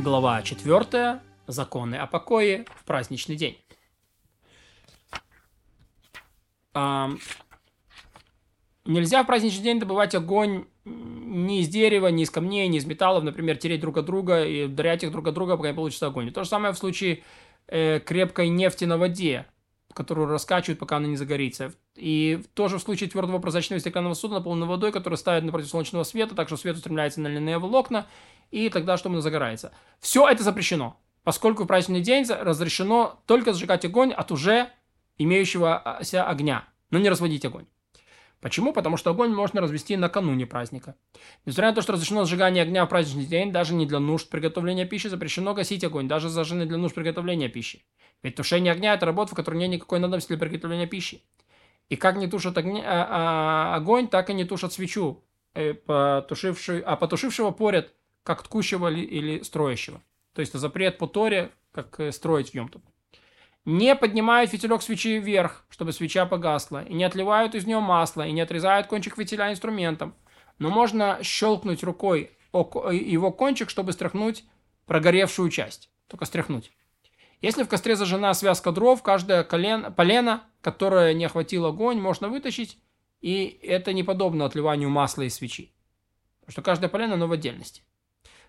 Глава 4. Законы о покое в праздничный день. А, нельзя в праздничный день добывать огонь ни из дерева, ни из камней, ни из металлов, например, тереть друг от друга и ударять их друг от друга, пока не получится огонь. То же самое в случае э, крепкой нефти на воде, которую раскачивают, пока она не загорится. И тоже в случае твердого прозрачного стеклянного судна, наполненного водой, который ставят напротив солнечного света, так что свет устремляется на льняные волокна, и тогда что оно загорается. Все это запрещено, поскольку в праздничный день разрешено только сжигать огонь от уже имеющегося огня, но не разводить огонь. Почему? Потому что огонь можно развести накануне праздника. Несмотря на то, что разрешено сжигание огня в праздничный день, даже не для нужд приготовления пищи, запрещено гасить огонь, даже зажженный для нужд приготовления пищи. Ведь тушение огня – это работа, в которой нет никакой надобности для приготовления пищи. И как не тушат огня, а, а, огонь, так и не тушат свечу, э, потушивший, а потушившего порят, как ткущего или, строящего. То есть запрет по Торе, как э, строить в Йомту. Не поднимают фитилек свечи вверх, чтобы свеча погасла, и не отливают из нее масло, и не отрезают кончик фитиля инструментом. Но можно щелкнуть рукой его кончик, чтобы стряхнуть прогоревшую часть. Только стряхнуть. Если в костре зажжена связка дров, каждое колено, полено, которое не охватил огонь, можно вытащить, и это не подобно отливанию масла из свечи. Потому что каждое полено, оно в отдельности.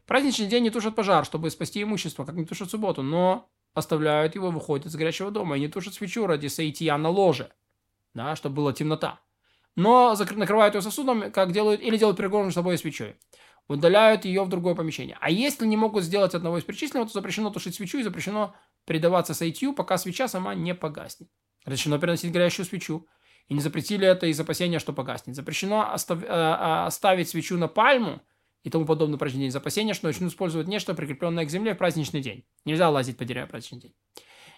Праздничный день не тушат пожар, чтобы спасти имущество, как не тушат субботу, но оставляют его, выходят с горящего дома и не тушат свечу ради соития на ложе, да, чтобы была темнота. Но накрывают ее сосудом, как делают, или делают перегородку с собой свечой удаляют ее в другое помещение. А если не могут сделать одного из перечисленных, то запрещено тушить свечу и запрещено предаваться соитью, пока свеча сама не погаснет. Разрешено переносить горящую свечу. И не запретили это из опасения, что погаснет. Запрещено остав, э, э, оставить свечу на пальму и тому подобное упражнение из опасения, что начнут использовать нечто, прикрепленное к земле в праздничный день. Нельзя лазить по деревьям в праздничный день.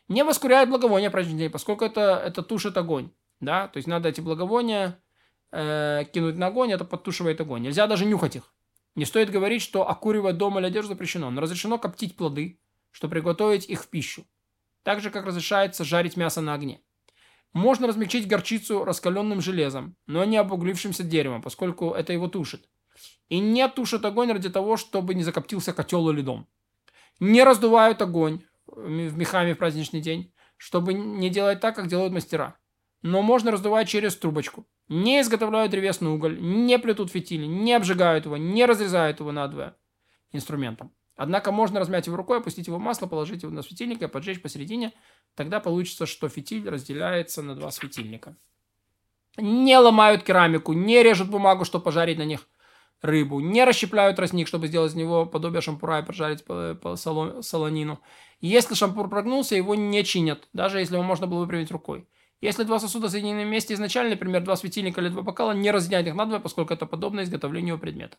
Не воскуряют благовония в праздничный день, поскольку это, это тушит огонь. Да? То есть надо эти благовония э, кинуть на огонь, это подтушивает огонь. Нельзя даже нюхать их. Не стоит говорить, что окуривать дом или одежду запрещено, но разрешено коптить плоды, чтобы приготовить их в пищу. Так же, как разрешается жарить мясо на огне. Можно размягчить горчицу раскаленным железом, но не обуглившимся деревом, поскольку это его тушит. И не тушат огонь ради того, чтобы не закоптился котел или дом. Не раздувают огонь в мехами в праздничный день, чтобы не делать так, как делают мастера. Но можно раздувать через трубочку. Не изготовляют древесный уголь, не плетут фитили, не обжигают его, не разрезают его надвое инструментом. Однако можно размять его рукой, опустить его в масло, положить его на светильник и поджечь посередине. Тогда получится, что фитиль разделяется на два светильника. Не ломают керамику, не режут бумагу, чтобы пожарить на них рыбу, не расщепляют тростник, чтобы сделать из него подобие шампура и прожарить по, по солонину. Если шампур прогнулся, его не чинят, даже если его можно было выпрямить рукой. Если два сосуда соединены вместе изначально, например, два светильника или два бокала, не разъединять их надвое, поскольку это подобно изготовлению предмета.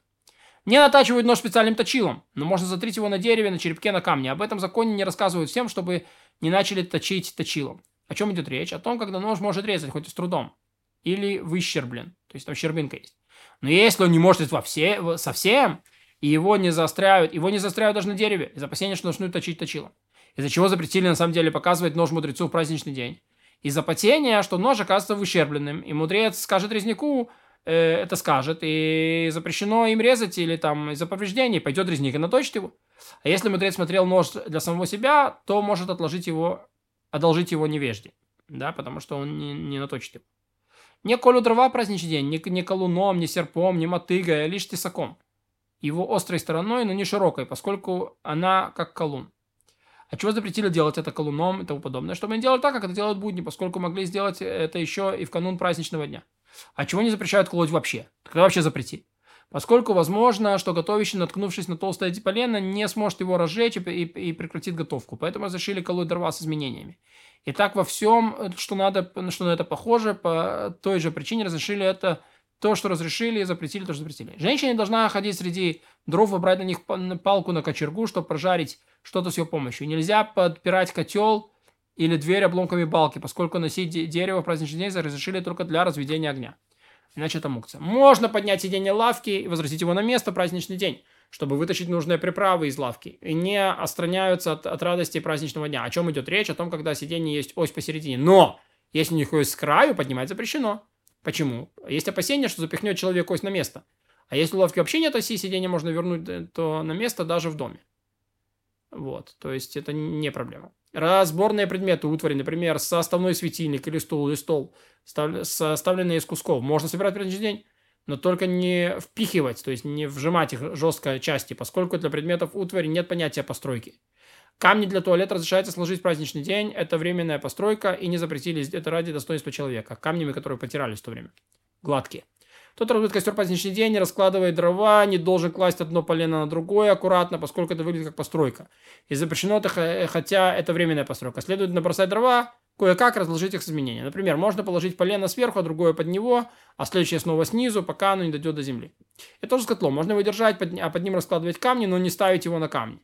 Не натачивают нож специальным точилом, но можно затрить его на дереве, на черепке, на камне. Об этом законе не рассказывают всем, чтобы не начали точить точилом. О чем идет речь? О том, когда нож может резать, хоть и с трудом. Или выщерблен. То есть там щербинка есть. Но если он не может во все, совсем, и его не заостряют, его не заостряют даже на дереве, из опасения, что начнут точить точилом. Из-за чего запретили на самом деле показывать нож мудрецу в праздничный день из-за потения, что нож оказывается выщербленным. И мудрец скажет резнику, э, это скажет, и запрещено им резать или там из-за повреждений, пойдет резник и наточит его. А если мудрец смотрел нож для самого себя, то может отложить его, одолжить его невежде, да, потому что он не, не наточит его. Не колю дрова праздничный день, не, не колуном, не серпом, не мотыгой, а лишь тесаком. Его острой стороной, но не широкой, поскольку она как колун. А чего запретили делать это колуном и тому подобное? Чтобы они делали так, как это делают будни, поскольку могли сделать это еще и в канун праздничного дня. А чего не запрещают колоть вообще? Тогда вообще запрети. Поскольку возможно, что готовящий, наткнувшись на толстое полено, не сможет его разжечь и, и, и прекратит готовку. Поэтому разрешили колоть дрова с изменениями. И так во всем, что надо, что на это похоже, по той же причине разрешили это то, что разрешили, и запретили, то, что запретили. Женщина должна ходить среди дров и на них палку на кочергу, чтобы прожарить что-то с ее помощью. Нельзя подпирать котел или дверь обломками балки, поскольку носить дерево в праздничный день разрешили только для разведения огня. Иначе это мукция. Можно поднять сиденье лавки и возвратить его на место праздничный день, чтобы вытащить нужные приправы из лавки. И не отстраняются от, от радости праздничного дня. О чем идет речь? О том, когда сиденье есть ось посередине. Но, если у них ось с краю, поднимать запрещено. Почему? Есть опасение, что запихнет человек ось на место. А если у лавки вообще нет оси, сиденье можно вернуть э, то на место даже в доме. Вот, то есть это не проблема. Разборные предметы, утвари, например, составной светильник или стул, или стол, составленные из кусков, можно собирать в предыдущий день, но только не впихивать, то есть не вжимать их жестко части, поскольку для предметов утвари нет понятия постройки. Камни для туалета разрешается сложить в праздничный день. Это временная постройка, и не запретили это ради достоинства человека. Камнями, которые потирались в то время. Гладкие. Тот разводит костер праздничный день, раскладывает дрова, не должен класть одно полено на другое аккуратно, поскольку это выглядит как постройка. И запрещено хотя это временная постройка. Следует набросать дрова, кое-как разложить их с изменения. Например, можно положить полено сверху, а другое под него, а следующее снова снизу, пока оно не дойдет до земли. Это тоже с котлом. Можно его держать, а под ним раскладывать камни, но не ставить его на камни.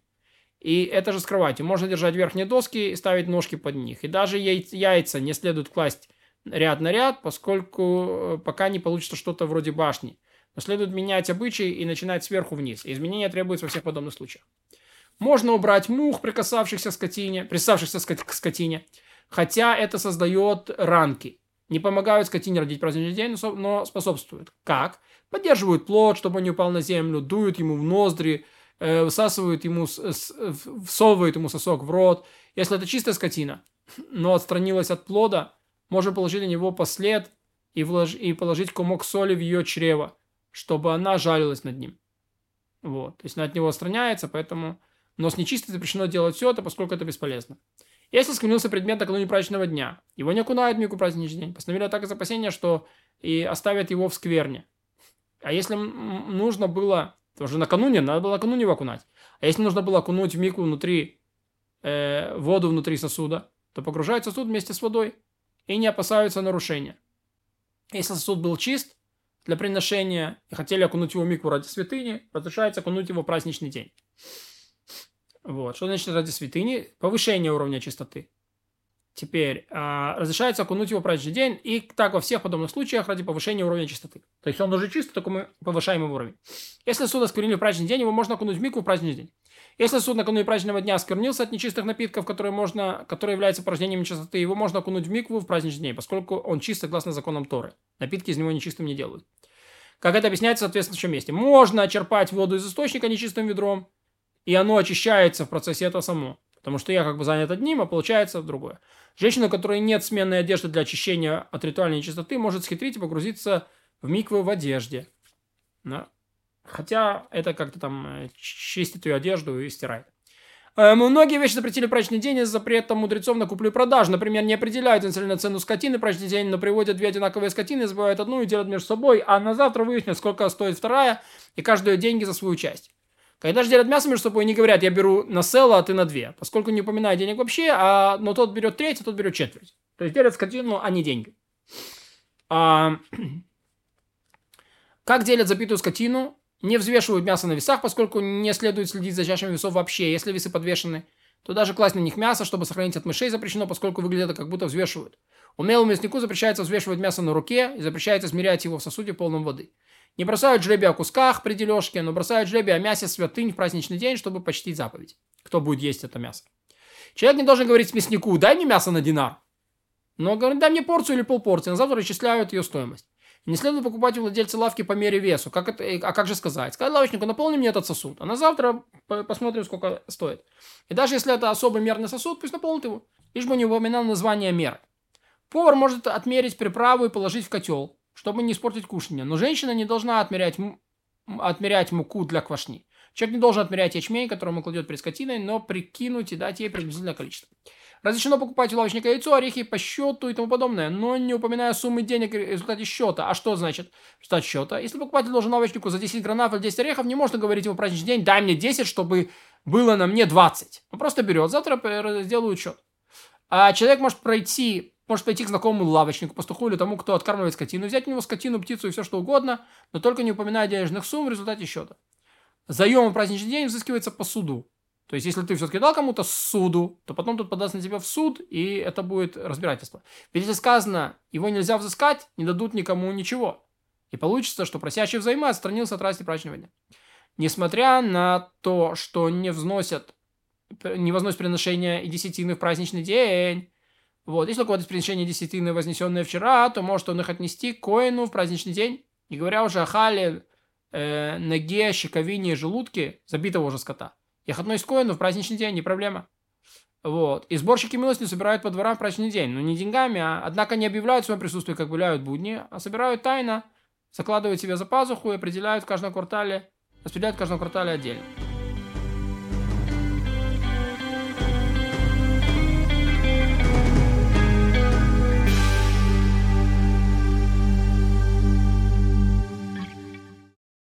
И это же с кроватью. Можно держать верхние доски и ставить ножки под них. И даже яйца не следует класть ряд на ряд, поскольку э, пока не получится что-то вроде башни. Но следует менять обычаи и начинать сверху вниз. Изменения требуются во всех подобных случаях. Можно убрать мух, прикасавшихся скотине, присавшихся к скотине, хотя это создает ранки. Не помогают скотине родить праздничный день, но способствуют. Как? Поддерживают плод, чтобы он не упал на землю, дуют ему в ноздри, э, высасывают ему, всовывают ему сосок в рот. Если это чистая скотина, но отстранилась от плода, можно положить на него послед и, влож... и положить комок соли в ее чрево, чтобы она жалилась над ним. Вот. То есть она от него отстраняется, поэтому... Но с нечистой запрещено делать все это, поскольку это бесполезно. Если склонился предмет накануне праздничного дня, его не окунают в мику праздничный день. Постановили так из опасения, что и оставят его в скверне. А если нужно было что накануне, надо было накануне его окунать. А если нужно было окунуть в мику внутри, э, воду внутри сосуда, то погружают сосуд вместе с водой и не опасаются нарушения. Если сосуд был чист для приношения и хотели окунуть его в мику ради святыни, разрешается окунуть его в праздничный день. Вот. Что значит ради святыни? Повышение уровня чистоты. Теперь э, разрешается окунуть его в праздничный день, и так во всех подобных случаях ради повышения уровня чистоты. То есть он уже чистый, только мы повышаем его уровень. Если суд осквернили в праздничный день, его можно окунуть в мику в праздничный день. Если суд накануне праздничного дня осквернился от нечистых напитков, которые, можно, которые являются порождением нечистоты, его можно окунуть в микву в праздничный день, поскольку он чист согласно законам Торы. Напитки из него нечистым не делают. Как это объясняется в соответствующем месте. Можно черпать воду из источника нечистым ведром, и оно очищается в процессе этого само. Потому что я как бы занят одним, а получается другое. Женщина, у которой нет сменной одежды для очищения от ритуальной нечистоты, может схитрить и погрузиться в миквы в одежде. Да. Хотя это как-то там э, чистит ее одежду и стирает. Э, многие вещи запретили в праздничный день из-за запрета мудрецов на куплю и продажу. Например, не определяют изначально цену скотины в праздничный день, но приводят две одинаковые скотины, забывают одну и делят между собой, а на завтра выяснят, сколько стоит вторая, и каждую деньги за свою часть. Когда же делят мясо между собой, они говорят, я беру на село, а ты на две. Поскольку не упоминаю денег вообще, а, но тот берет треть, а тот берет четверть. То есть делят скотину, а не деньги. А, как делят запитую скотину? Не взвешивают мясо на весах, поскольку не следует следить за чашами весов вообще. Если весы подвешены, то даже класть на них мясо, чтобы сохранить от мышей, запрещено, поскольку выглядит как будто взвешивают. Умелому мяснику запрещается взвешивать мясо на руке и запрещается смирять его в сосуде полном воды. Не бросают жребий о кусках при дележке, но бросают жребий о мясе святынь в праздничный день, чтобы почтить заповедь. Кто будет есть это мясо? Человек не должен говорить мяснику, дай мне мясо на динар. Но говорит, дай мне порцию или полпорции, на завтра расчисляют ее стоимость. Не следует покупать у владельца лавки по мере весу. Как это, а как же сказать? Сказать лавочнику, наполни мне этот сосуд. А на завтра посмотрим, сколько стоит. И даже если это особый мерный сосуд, пусть наполнит его. Лишь бы не упоминал название меры. Повар может отмерить приправу и положить в котел чтобы не испортить кушание. Но женщина не должна отмерять, отмерять муку для квашни. Человек не должен отмерять ячмень, который он кладет перед скотиной, но прикинуть и дать ей приблизительное количество. Разрешено покупать у лавочника яйцо, орехи по счету и тому подобное, но не упоминая суммы денег в результате счета. А что значит результат счета? Если покупатель должен лавочнику за 10 гранат или 10 орехов, не можно говорить ему в праздничный день, дай мне 10, чтобы было на мне 20. Он просто берет, завтра сделают счет. А человек может пройти может пойти к знакомому лавочнику, пастуху или тому, кто откармливает скотину, взять у него скотину, птицу и все что угодно, но только не упоминая денежных сумм в результате счета. Заем в праздничный день взыскивается по суду. То есть, если ты все-таки дал кому-то суду, то потом тут подаст на тебя в суд, и это будет разбирательство. Ведь если сказано, его нельзя взыскать, не дадут никому ничего. И получится, что просящий взаймы отстранился от расти праздничного дня. Несмотря на то, что не взносят, не возносят приношения и десятины в праздничный день, вот, если у кого-то приношение десятины, вознесенное вчера, то может он их отнести к коину в праздничный день. Не говоря уже о хале, э, ноге, щековине желудке забитого уже скота. Их относят к коину в праздничный день, не проблема. Вот. И сборщики милости собирают по дворам в праздничный день. Ну, не деньгами, а однако не объявляют в своем присутствии, как объявляют будни, а собирают тайно, закладывают себе за пазуху и определяют в каждом квартале, распределяют в каждом квартале отдельно.